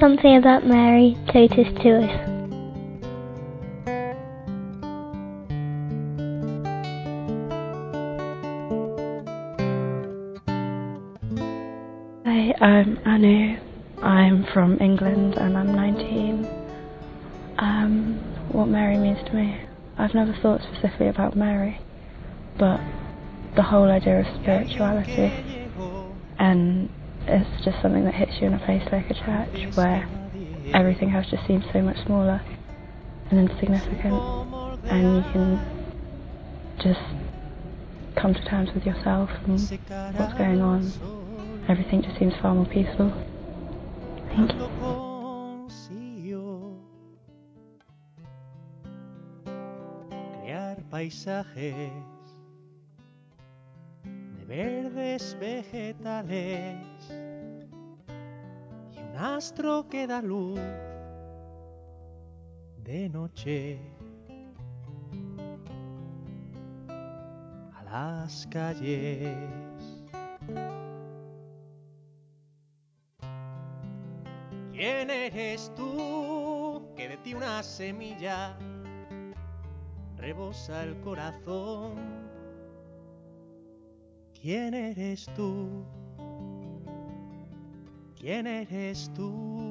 something about Mary Totus to us. Hi, I'm Anu. I'm from England and I'm 19. Um, what Mary means to me. I've never thought specifically about Mary, but the whole idea of spirituality and it's just something that hits you in a place like a church where everything else just seems so much smaller and insignificant and you can just come to terms with yourself and what's going on. Everything just seems far more peaceful. Thank you. Paisajes de verdes vegetales y un astro que da luz de noche a las calles. ¿Quién eres tú que de ti una semilla rebosa el corazón? ¿Quién eres tú? ¿Quién eres tú?